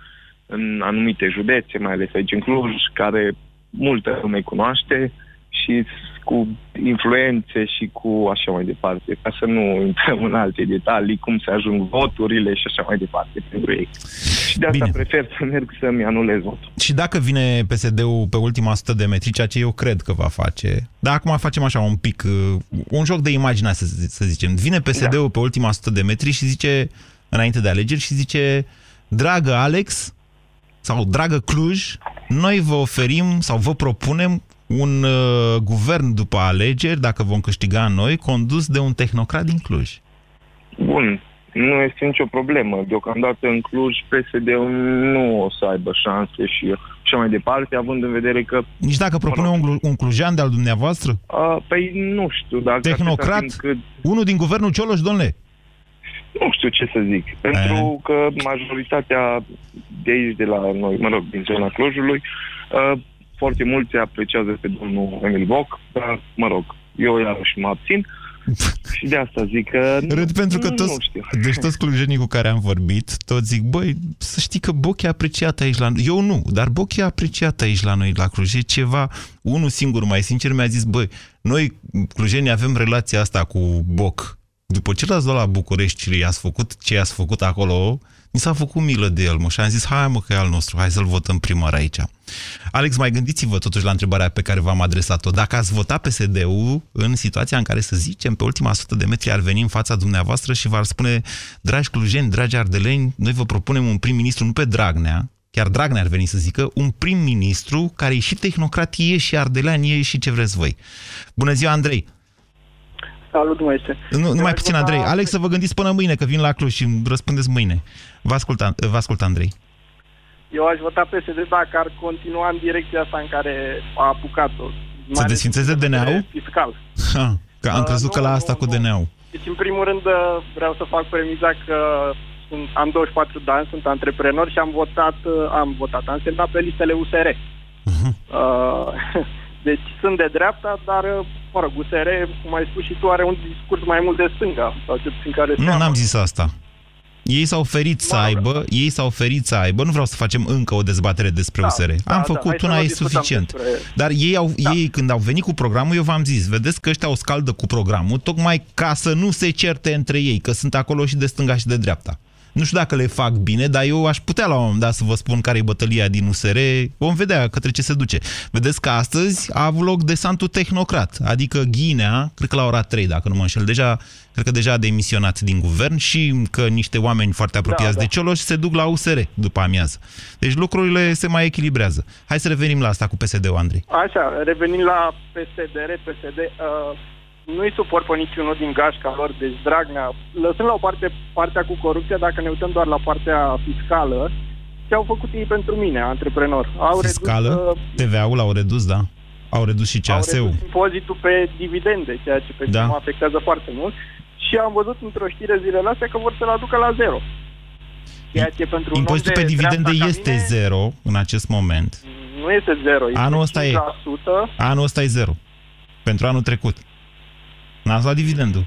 în anumite județe, mai ales aici în Cluj, care multă lume cunoaște și cu influențe și cu așa mai departe, ca să nu intrăm în alte detalii, cum se ajung voturile și așa mai departe pentru ei. Și de asta Bine. prefer să merg să-mi anulez votul. Și dacă vine PSD-ul pe ultima 100 de metri, ceea ce eu cred că va face, dar acum facem așa un pic, uh, un joc de imagine, să, să zicem. Vine PSD-ul da. pe ultima 100 de metri și zice, înainte de alegeri, și zice, dragă Alex, sau dragă Cluj, noi vă oferim sau vă propunem un uh, guvern după alegeri, dacă vom câștiga noi, condus de un tehnocrat din Cluj. Bun. nu este nicio problemă. Deocamdată în Cluj PSD-ul nu o să aibă șanse și așa mai departe, având în vedere că... Nici dacă propune un, glu- un clujean de-al dumneavoastră? A, păi nu știu dacă... Tehnocrat? atâta timp Cât, Unul din guvernul Cioloș, domnule? nu știu ce să zic. Pentru că majoritatea de aici, de la noi, mă rog, din zona Clujului, uh, foarte mulți apreciază pe domnul Emil Boc, dar, mă rog, eu iarăși mă abțin. și de asta zic că... Râd pentru că nu, toți, Nu știu. deci toți clujenii cu care am vorbit, toți zic, băi, să știi că Boc e apreciat aici la noi. Eu nu, dar Boc e apreciat aici la noi, la Cluj. E ceva, unul singur, mai sincer, mi-a zis, băi, noi clujenii avem relația asta cu Boc. După ce l-ați luat la București și i-ați făcut ce i-ați făcut acolo, mi s-a făcut milă de el, mă, și am zis, hai mă că e al nostru, hai să-l votăm primar aici. Alex, mai gândiți-vă totuși la întrebarea pe care v-am adresat-o. Dacă ați vota PSD-ul în situația în care, să zicem, pe ultima sută de metri ar veni în fața dumneavoastră și v-ar spune, dragi clujeni, dragi ardeleni, noi vă propunem un prim-ministru, nu pe Dragnea, chiar Dragnea ar veni să zică, un prim-ministru care e și tehnocrat, e și ardelean, e și ce vreți voi. Bună ziua, Andrei! Salut, maestre. Nu, nu mai puțin, Andrei. Alex, să vă gândiți până mâine, că vin la Cluj și îmi răspundeți mâine. Vă ascult, vă ascult Andrei. Eu aș vota PSD dacă ar continua în direcția asta în care a apucat-o. Mai Să ales desfințeze din punct de DNA-ul? vedere Fiscal. Ha, că am Uh, crezut că nu, la asta nu, cu nu. DNA-ul. Deci, în primul rând, uh, vreau să fac premiza că sunt, am 24 de ani, sunt antreprenor și am votat, uh, am votat, am semnat pe listele USR. Mhm. Uh, deci sunt de dreapta, dar, uh, mă rog, USR, cum ai spus și tu, are un discurs mai mult de stânga, sau ce puțin care Nu, n-am zis asta. Ei s-au ferit să aibă, ei s-au ferit să aibă, nu vreau să facem încă o dezbatere despre Da, USR. da, Am da, hai făcut să una, nu e discutăm suficient. despre- Dar ei, au, ei, când au venit cu programul, eu v-am zis, vedeți că ăștia o scaldă cu programul, tocmai ca să nu se certe între ei, că sunt acolo și de stânga și de dreapta. Nu știu dacă le fac bine, dar eu aș putea la un moment dat să vă spun care e bătălia din USR. Vom vedea către ce se duce. Vedeți că astăzi a avut loc desantul tehnocrat, adică Ghinea, cred că la ora 3, dacă nu mă înșel, deja, cred că deja a demisionat din guvern și că niște oameni foarte apropiați Da, de da. Cioloș se duc la USR după amiază. Deci lucrurile se mai echilibrează. Hai să revenim la asta cu PSD-ul, Andrei. Așa, revenind la PSD, PSD, uh, nu-i suport pe niciunul din gașca lor, deci Dragnea, lăsând la o parte partea cu corupția, dacă ne uităm doar la partea fiscală, ce au făcut ei pentru mine, antreprenor? Au Fiscală, redus, uh, TVA-ul l-au redus, da. Au redus și au CAS-ul. redus impozitul pe dividende, ceea ce pe Da. da. mă afectează foarte mult. Și am văzut într-o știre zilele astea că vor să-l aducă la zero. Ceea ce pentru un om Impozitul de pe dividende dreapta ca este mine, zero în acest moment. Nu este zero, este Anul ăsta e. 5%. Anul ăsta e zero. Pentru anul trecut. N-ați luat dividendul.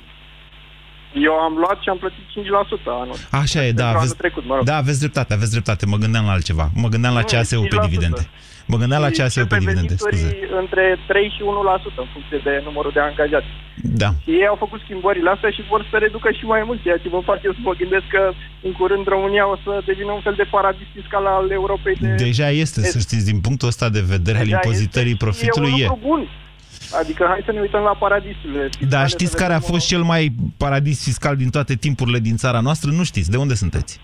Eu am luat și am plătit 5% anul. Așa e, da, Pentru aveți, anul trecut, mă rog. da, aveți dreptate, aveți dreptate. Mă gândeam la altceva. Mă gândeam la Nu, CAS-ul pe 5%. dividende. Mă gândeam la Și CAS-ul pe pe dividende, venituri scuze. între 3 și 1% în funcție de numărul de angajați. Da. Și ei au făcut schimbările astea și vor să reducă și mai mult, ceea ce mă fac eu să mă gândesc că în curând România o să devină un fel de paradis fiscal al Europei de... Deja este, să știți, din punctul ăsta de vedere al Deja impozitării este și profitului e. e. un lucru bun. Adică hai să ne uităm la paradisurile fiscale. Dar să știți care a vedem fost cel mai paradis fiscal din toate timpurile din țara noastră? Nu știți. De unde sunteți?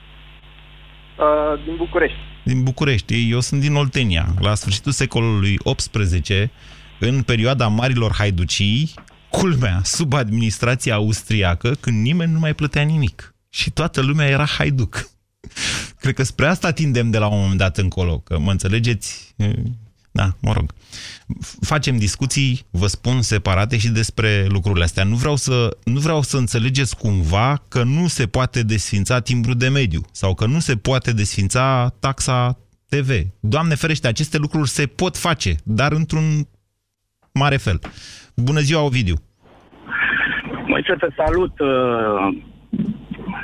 Uh, din București. Din București. Eu sunt din Oltenia. La sfârșitul secolului XVIII, în perioada marilor haiducii, culmea, sub administrația austriacă, când nimeni nu mai plătea nimic. Și toată lumea era haiduc. Cred că spre asta tindem de la un moment dat încolo, că mă înțelegeți? Da, mă rog. Facem discuții, vă spun, separate și despre lucrurile astea. Nu vreau să, nu vreau să înțelegeți cumva că nu se poate desfința timbru de mediu sau că nu se poate desfința taxa TV. Doamne ferește, aceste lucruri se pot face, dar într-un mare fel. Bună ziua, Ovidiu! Măi, să te salut. uh,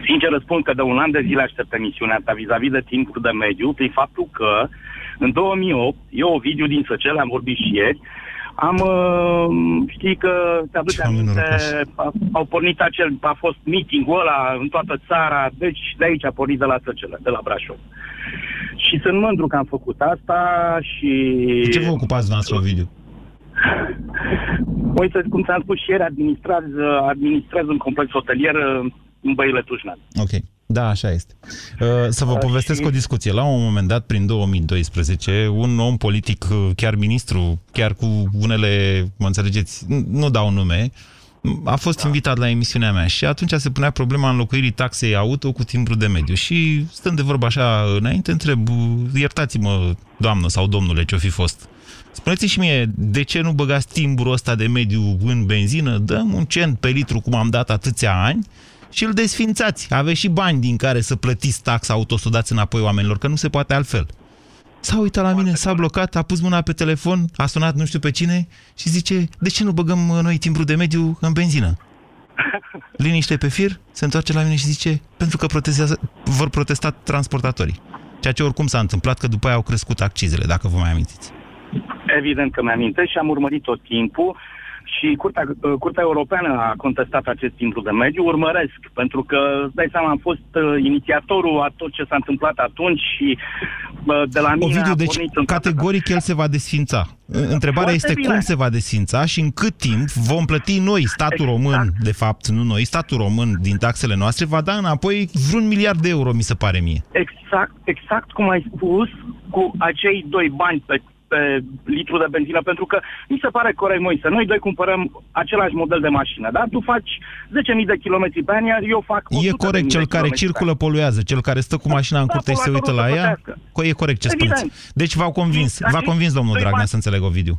Sincer răspund că de un an de zile aștept emisiunea ta vis-a-vis de timpul de mediu, prin faptul că în 2008, eu, Ovidiu din Săcele, am vorbit și ieri, am, uh, știi că, te-aduce aminte, a- au pornit acel, a fost meeting-ul ăla în toată țara, deci de aici a pornit de la Săcele, de la Brașov. Și sunt mândru că am făcut asta și... Cu ce vă ocupați noastră, Ovidiu? Păi, să cum ți-am spus și ieri, administrez, administrez un complex hotelier uh, în Băile Tujnan. Ok. Da, așa este. Uh, Să vă povestesc o discuție. La un moment dat, prin 2012, un om politic, uh, chiar ministru, chiar cu unele, mă înțelegeți, n- nu dau nume, a fost invitat la emisiunea mea și atunci se punea problema înlocuirii taxei auto cu timbru de mediu. Și stând de vorba așa înainte, întreb, iertați-mă, doamnă sau domnule, ce-o fi fost. Spuneți și mie, de ce nu băgați timbrul ăsta de mediu în benzină? Dăm un cent pe litru, cum am dat atâția ani, și îl desfințați. Aveți și bani din care să plătiți taxa auto, să o dați înapoi oamenilor, că nu se poate altfel. S-a uitat la mine, s-a blocat, a pus mâna pe telefon, a sunat nu știu pe cine și zice, de ce nu băgăm noi timbru de mediu în benzină? Liniște pe fir, se întoarce la mine și zice, pentru că protestează, vor protesta transportatorii. Ceea ce oricum s-a întâmplat, că după aia au crescut accizele, dacă vă mai amintiți. Evident că mi-amintesc și am urmărit tot timpul și Curtea, Curtea Europeană a contestat acest timbru de mediu, urmăresc, pentru că, îți dai seama, am fost uh, inițiatorul a tot ce s-a întâmplat atunci și uh, de la mine Ovidiu, a deci pornit în categoric el se va desfința. Întrebarea Foarte este bine. cum se va desfința și în cât timp vom plăti noi, statul român, de fapt, nu noi, statul român din taxele noastre, va da înapoi vreun miliard de euro, mi se pare mie. Exact, exact cum ai spus, cu acei doi bani pe, pe litru de benzină, pentru că mi se pare corect, Moise, noi doi cumpărăm același model de mașină, da? Tu faci 10.000 de kilometri pe an, iar eu fac 100.000 E corect, de cel care kilometri pe an. circulă poluează, cel care stă cu mașina în Da, curte și se uită la poluatorul să ea. plătească. Co- E corect ce Evident. spuneți. Deci v-au convins, Dar v-a și convins domnul doi Dragnea bani- să înțeleg Ovidiu.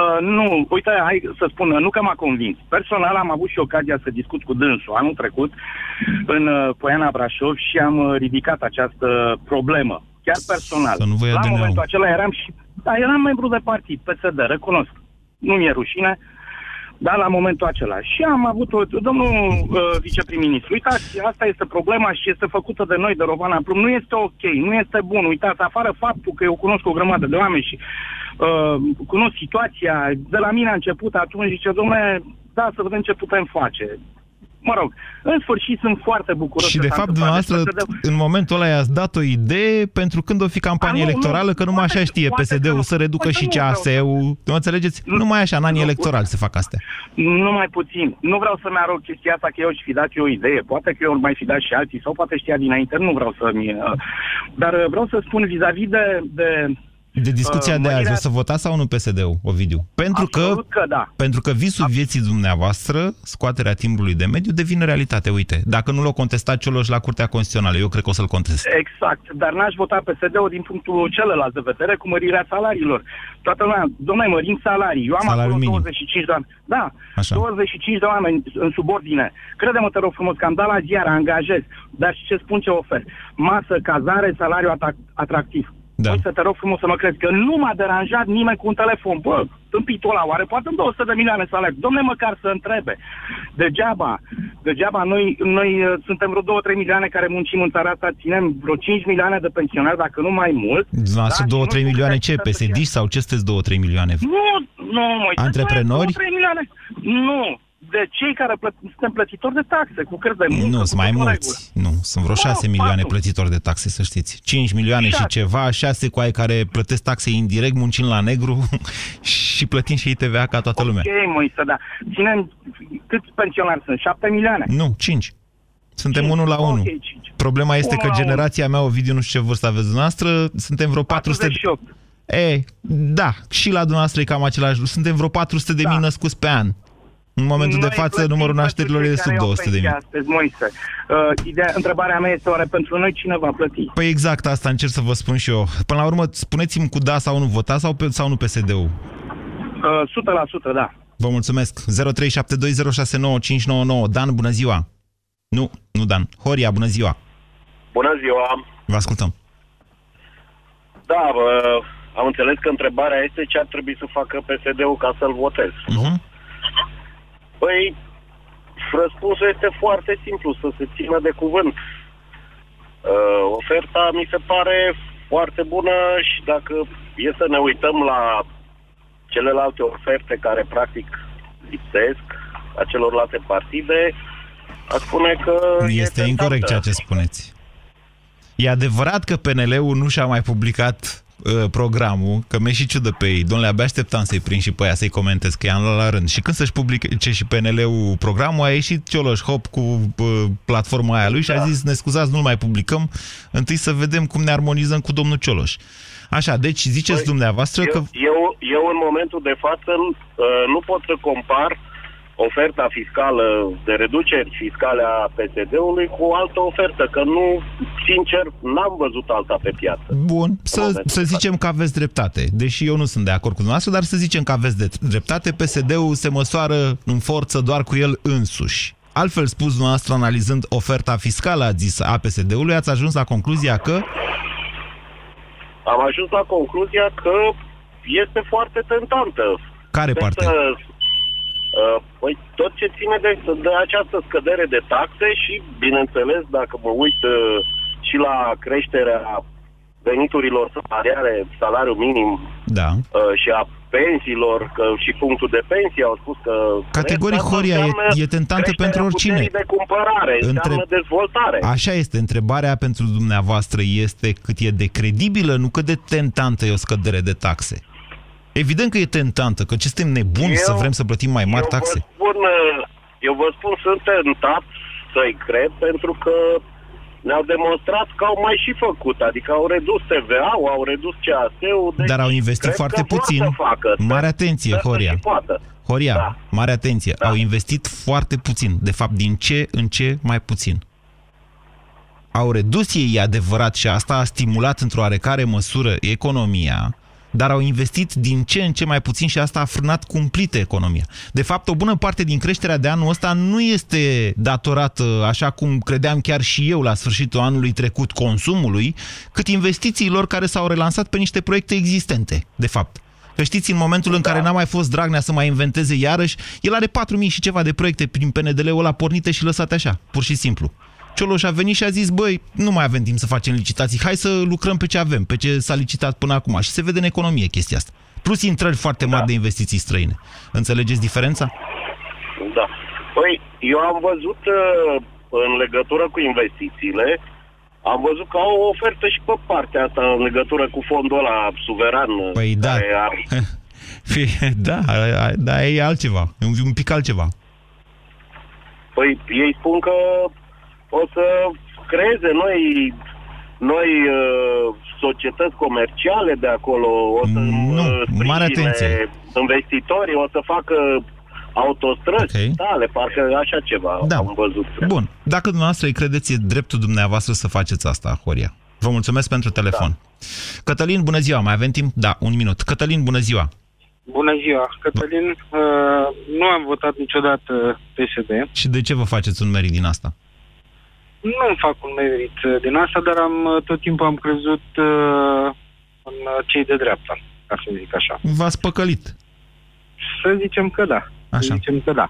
Uh, nu, uite, hai să spun, nu că m-a convins. Personal am avut și ocazia să discut cu dânsul anul trecut în uh, Poiana Brașov și am uh, ridicat această problemă. Chiar personal. Să nu vă ia La DNA-ul. momentul acela eram și... Da, eram membru de partid, PSD, recunosc. Nu mi-e rușine. Da, la momentul acela. Și am avut o... Domnul uh, viceprim-ministru, uitați, asta este problema și este făcută de noi, de Rovana Plum. Nu este ok, nu este bun. Uitați, afară faptul că eu cunosc o grămadă de oameni și uh, cunosc situația, de la mine a început atunci, zice, domnule, da, să vedem ce putem face. Mă rog, în sfârșit sunt foarte bucuros Și că de s-a fapt, întâmplat. dumneavoastră, Deci, PSD în momentul ăla i-ați dat o idee pentru când o fi campanie A, nu, electorală, nu, că numai așa știe poate că PSD-ul nu. să reducă Poate și nu vreau să- CAS-ul. Nu înțelegeți? Numai așa, în anii electorali se fac astea. Nu mai puțin. Nu vreau să-mi arăt chestia asta că eu și fi dat eu o idee. Poate că eu mai fi dat și alții sau poate știa dinainte. Nu vreau să-mi... uh, Dar uh, vreau să spun vis-a-vis de... de De discuția uh, de azi, mărirea- o să votați sau nu PSD-ul, Ovidiu? Pentru că, Absolut că da. pentru că visul vieții dumneavoastră, scoaterea timbrului de mediu, devine realitate. Uite, dacă nu l-o contestat Cioloș la Curtea Constituțională, eu cred că o să-l contest. Exact, dar n-aș vota PSD-ul din punctul celălalt de vedere cu mărirea salariilor. Toată lumea, domnule, mărim salarii. Eu am Salariul acolo minim. 25 de oameni. Da, Așa. 25 de oameni în subordine. Crede-mă, te rog frumos, că am dat la ziar, angajez. Dar și ce spun ce ofer? Masă, cazare, salariu ata- atractiv. Da. Păi să te rog frumos să mă crezi că nu m-a deranjat nimeni cu un telefon. Bă, tâmpitul ăla, oare poate în 200 de milioane salariu. Domne, măcar să întrebe. Degeaba, degeaba, noi, noi uh, suntem vreo 2-3 milioane care muncim în țara asta, ținem vreo 5 milioane de pensionari, dacă nu mai mult. Dumneavoastră Da, și 2-3 nu milioane putem ce? să- psd sau ce sunteți 2-3 milioane? Nu, nu, măi, Antreprenori? 3 milioane. Nu, de cei care plăt- suntem plătitori de taxe, cu cărți de muncă. Nu, cu sunt mai tot în mulți. Nu, sunt vreo Nu, 6 milioane patru. plătitori de taxe, să știți. 5 milioane și Șase. ceva, 6 cu ai care plătesc taxe indirect, muncind la negru și plătind și ITVA ca toată lumea. Ok, Moise, da. Ținem, câți pensionari sunt? 7 milioane? Nu, 5. Suntem Cinci. 1 la 1. Ok, cinci. Problema este Unu că la unu. generația mea, Ovidiu, nu știu ce vârstă aveți dumneavoastră, suntem vreo 400... 48. E, da, și la dumneavoastră e cam același lucru. Suntem vreo 400 de mii născuți pe an. În momentul de Noi față, plătim numărul pentru nașterilor cei e care sub iau 200 de mii. pensia Astăzi, Moise. Uh, ideea, întrebarea mea este oare pentru noi cine va plăti? Păi exact asta încerc să vă spun și eu. Până la urmă, spuneți-mi cu da sau nu votați sau, pe, sau nu PSD-ul. Uh, 100% da. Vă mulțumesc. 0372069599. Dan, bună ziua. Nu, nu Dan. Horia, bună ziua. Bună ziua! Vă ascultăm. Da, bă, am înțeles că întrebarea este ce ar trebui să facă PSD-ul ca să-l votez. Uh-huh. Păi, răspunsul este foarte simplu, să se țină de cuvânt. Uh, oferta mi se pare foarte bună și dacă e să ne uităm la celelalte oferte care practic lipsesc a celorlalte partide, a spune că Este incorrect ceea ce spuneți. E adevărat că PNL-ul nu și-a mai publicat uh, programul, că mi-e și ciudă pe ei. Domnule, abia așteptam să-i prind și pe aia, să-i comentez, că i-am luat la rând. Și când să-și publice și PNL-ul programul, a ieșit Cioloș Hop cu uh, platforma aia lui și a zis, ne scuzați, nu-l mai publicăm, întâi să vedem cum ne armonizăm cu domnul Cioloș. Așa, deci ziceți Păi, dumneavoastră eu, că... eu, eu în momentul de față uh, nu pot să compar oferta fiscală de reduceri fiscale a PSD-ului cu o altă ofertă, că nu, sincer, n-am văzut alta pe piață. Bun, să, să zicem că aveți dreptate. Deși eu nu sunt de acord cu dumneavoastră, dar să zicem că aveți de dreptate. PSD-ul se măsoară în forță doar cu el însuși. Altfel spus, dumneavoastră, analizând oferta fiscală, a zis, a PSD-ului, ați ajuns la concluzia că... Am ajuns la concluzia că este foarte tentantă. Care Trebuie parte? Să, uh, păi tot ce ține de, de această scădere de taxe și, bineînțeles, dacă mă uit uh, și la creșterea veniturilor salariare, salariul minim Da. uh, și a pensiilor, că și punctul de pensie au spus că... Categoric, asta Horia, e, înseamnă e tentantă creșterea pentru oricine. puterii de cumpărare, înseamnă dezvoltare. Așa este. Întrebarea pentru dumneavoastră este cât e de credibilă, nu cât de tentantă e o scădere de taxe. Evident că e tentantă, că ce suntem nebuni Eu- să vrem să plătim mai mari eu taxe. Vă spun, uh, eu vă spun, sunt tentat să-i cred, pentru că ne-au demonstrat că au mai și făcut, adică au redus TVA-ul, au redus CAS-ul. Deci Dar au investit cred foarte că vor puțin. Să facă, Mare Sper- atenție, sper să Horia. și poată. Horia, Da. mare atenție. Au investit foarte puțin. De fapt, din ce în ce mai puțin. Au redus ei, e adevărat, și asta a stimulat într-o oarecare măsură economia, dar au investit din ce în ce mai puțin și asta a frânat cumplit economia. De fapt, o bună parte din creșterea de anul ăsta nu este datorată, așa cum credeam chiar și eu la sfârșitul anului trecut, consumului, cât investițiilor care s-au relansat pe niște proiecte existente, de fapt. Că știți, în momentul în care n-a mai fost Dragnea să mai inventeze iarăși, el are 4.000 și ceva de proiecte prin PNDL-ul ăla pornite și lăsate așa, pur și simplu. Cioloș a venit și a zis, băi, nu mai avem timp să facem licitații, hai să lucrăm pe ce avem, pe ce s-a licitat până acum. Și se vede în economie chestia asta. Plus intrări foarte mari de investiții străine. Înțelegeți diferența? Da. Păi, eu am văzut uh, în legătură cu investițiile, am văzut că au o ofertă și pe partea asta în legătură cu fondul ăla suveran. Păi da. care ar- Fie- Da, da, e altceva, e un, un pic altceva. Păi ei spun că o să creeze noi, noi uh, societăți comerciale de acolo, o să Nu, uh, mare sprijine atenție. investitorii, o să facă autostrăzi Ok. tale, parcă așa ceva Da. am văzut. Bun, dacă dumneavoastră îi credeți, e dreptul dumneavoastră să faceți asta, Horia. Vă mulțumesc pentru telefon. Da. Cătălin, bună ziua, mai avem timp? Da, un minut. Cătălin, bună ziua. Bună ziua, Cătălin. Uh, nu am votat niciodată PSD. Și de ce vă faceți un merit din asta? Nu îmi fac un merit uh, din asta, dar am uh, tot timpul am crezut uh, în uh, cei de dreapta, ca să zic așa. V-ați păcălit. Să zicem că da. Așa. Să zicem că da.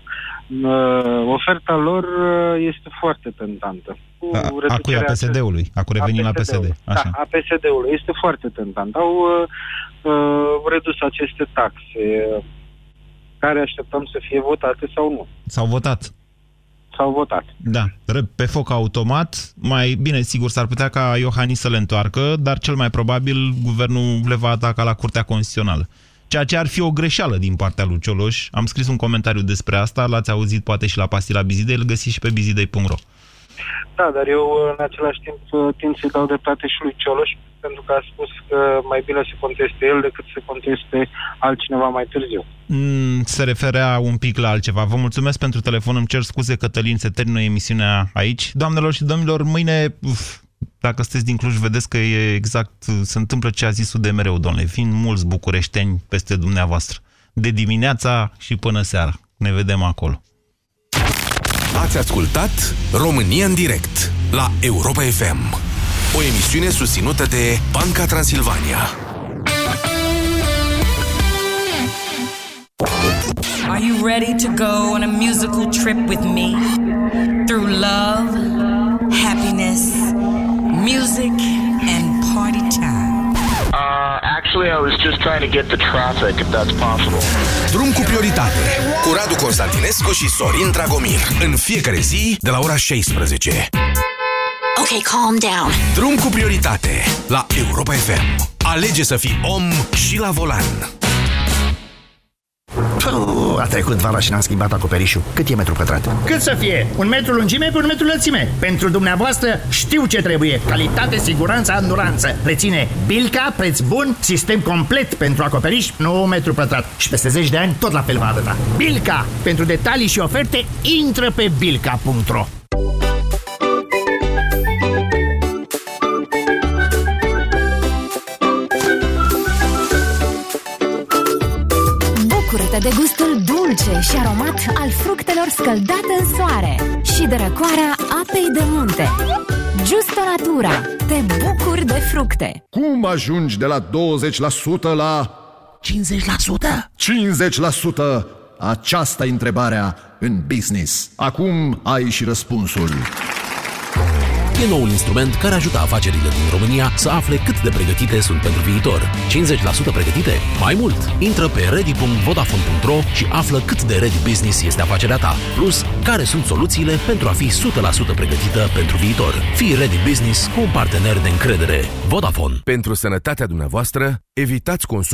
Uh, oferta lor uh, este foarte tentantă. Cu A, a cui a reducerea PSD-ului? A cu revenim la PSD. PSD-ului. Așa. Da, a PSD-ului. Este foarte tentant. Au uh, uh, redus aceste taxe uh, care așteptăm să fie votate sau nu. S-au votat. S-au votat. Da, Ră- pe foc automat, mai bine, sigur, s-ar putea ca Iohannis să le întoarcă, dar cel mai probabil guvernul le va ataca la Curtea Constituțională. Ceea ce ar fi o greșeală din partea lui Cioloș. Am scris un comentariu despre asta, l-ați auzit poate și la pastila Bizidei, îl găsiți și pe bizidei.ro. Da, dar eu în același timp uh, tind să-i dau dreptate și lui Cioloș pentru că a spus că mai bine să conteste el decât să conteste altcineva mai târziu. Mm, se referea un pic la altceva. Vă mulțumesc pentru telefon, îmi cer scuze, Cătălin, se termină emisiunea aici. Doamnelor și domnilor, mâine, uf, dacă sunteți din Cluj, vedeți că e exact, se întâmplă ce a zis UDMR-ul, domnule. Vin mulți bucureșteni peste dumneavoastră. De dimineața și până seara. Ne vedem acolo. Ați ascultat România în direct la Europa FM. O emisiune susținută de Banca Transilvania. Are you ready to go on a musical trip with me? Through love, happiness, music, and party time. Uh, actually, I was just trying to get the traffic, if that's possible. Drum cu prioritate cu Radu Constantinescu și Sorin Dragomir. În fiecare zi de la ora 16. Okay, calm down. Drum cu prioritate la Europa FM. Alege să fii om și la volan. Puh, a trecut vara și n-am schimbat acoperișul. Cât e metru pătrat? Cât să fie? Un metru lungime pe un metru lățime. Pentru dumneavoastră știu ce trebuie. Calitate, siguranță, anduranță. Reține Bilca, preț bun, sistem complet pentru acoperiș, 9 metru pătrat. Și peste 10 de ani tot la fel va arăta. Bilca! Pentru detalii și oferte, intră pe bilca.ro de gustul dulce și aromat al fructelor scăldate în soare și de răcoarea apei de munte. Justo Natura. Te bucuri de fructe. Cum ajungi de la 20% la 50%? 50%! Aceasta e întrebarea în business. Acum ai și răspunsul. E noul instrument care ajută afacerile din România să afle cât de pregătite sunt pentru viitor. 50% pregătite? Mai mult! Intră pe ready.vodafone.ro și află cât de ready business este afacerea ta. Plus, care sunt soluțiile pentru a fi 100% pregătită pentru viitor. Fii ready business cu un partener de încredere. Vodafone. Pentru sănătatea dumneavoastră, evitați consumul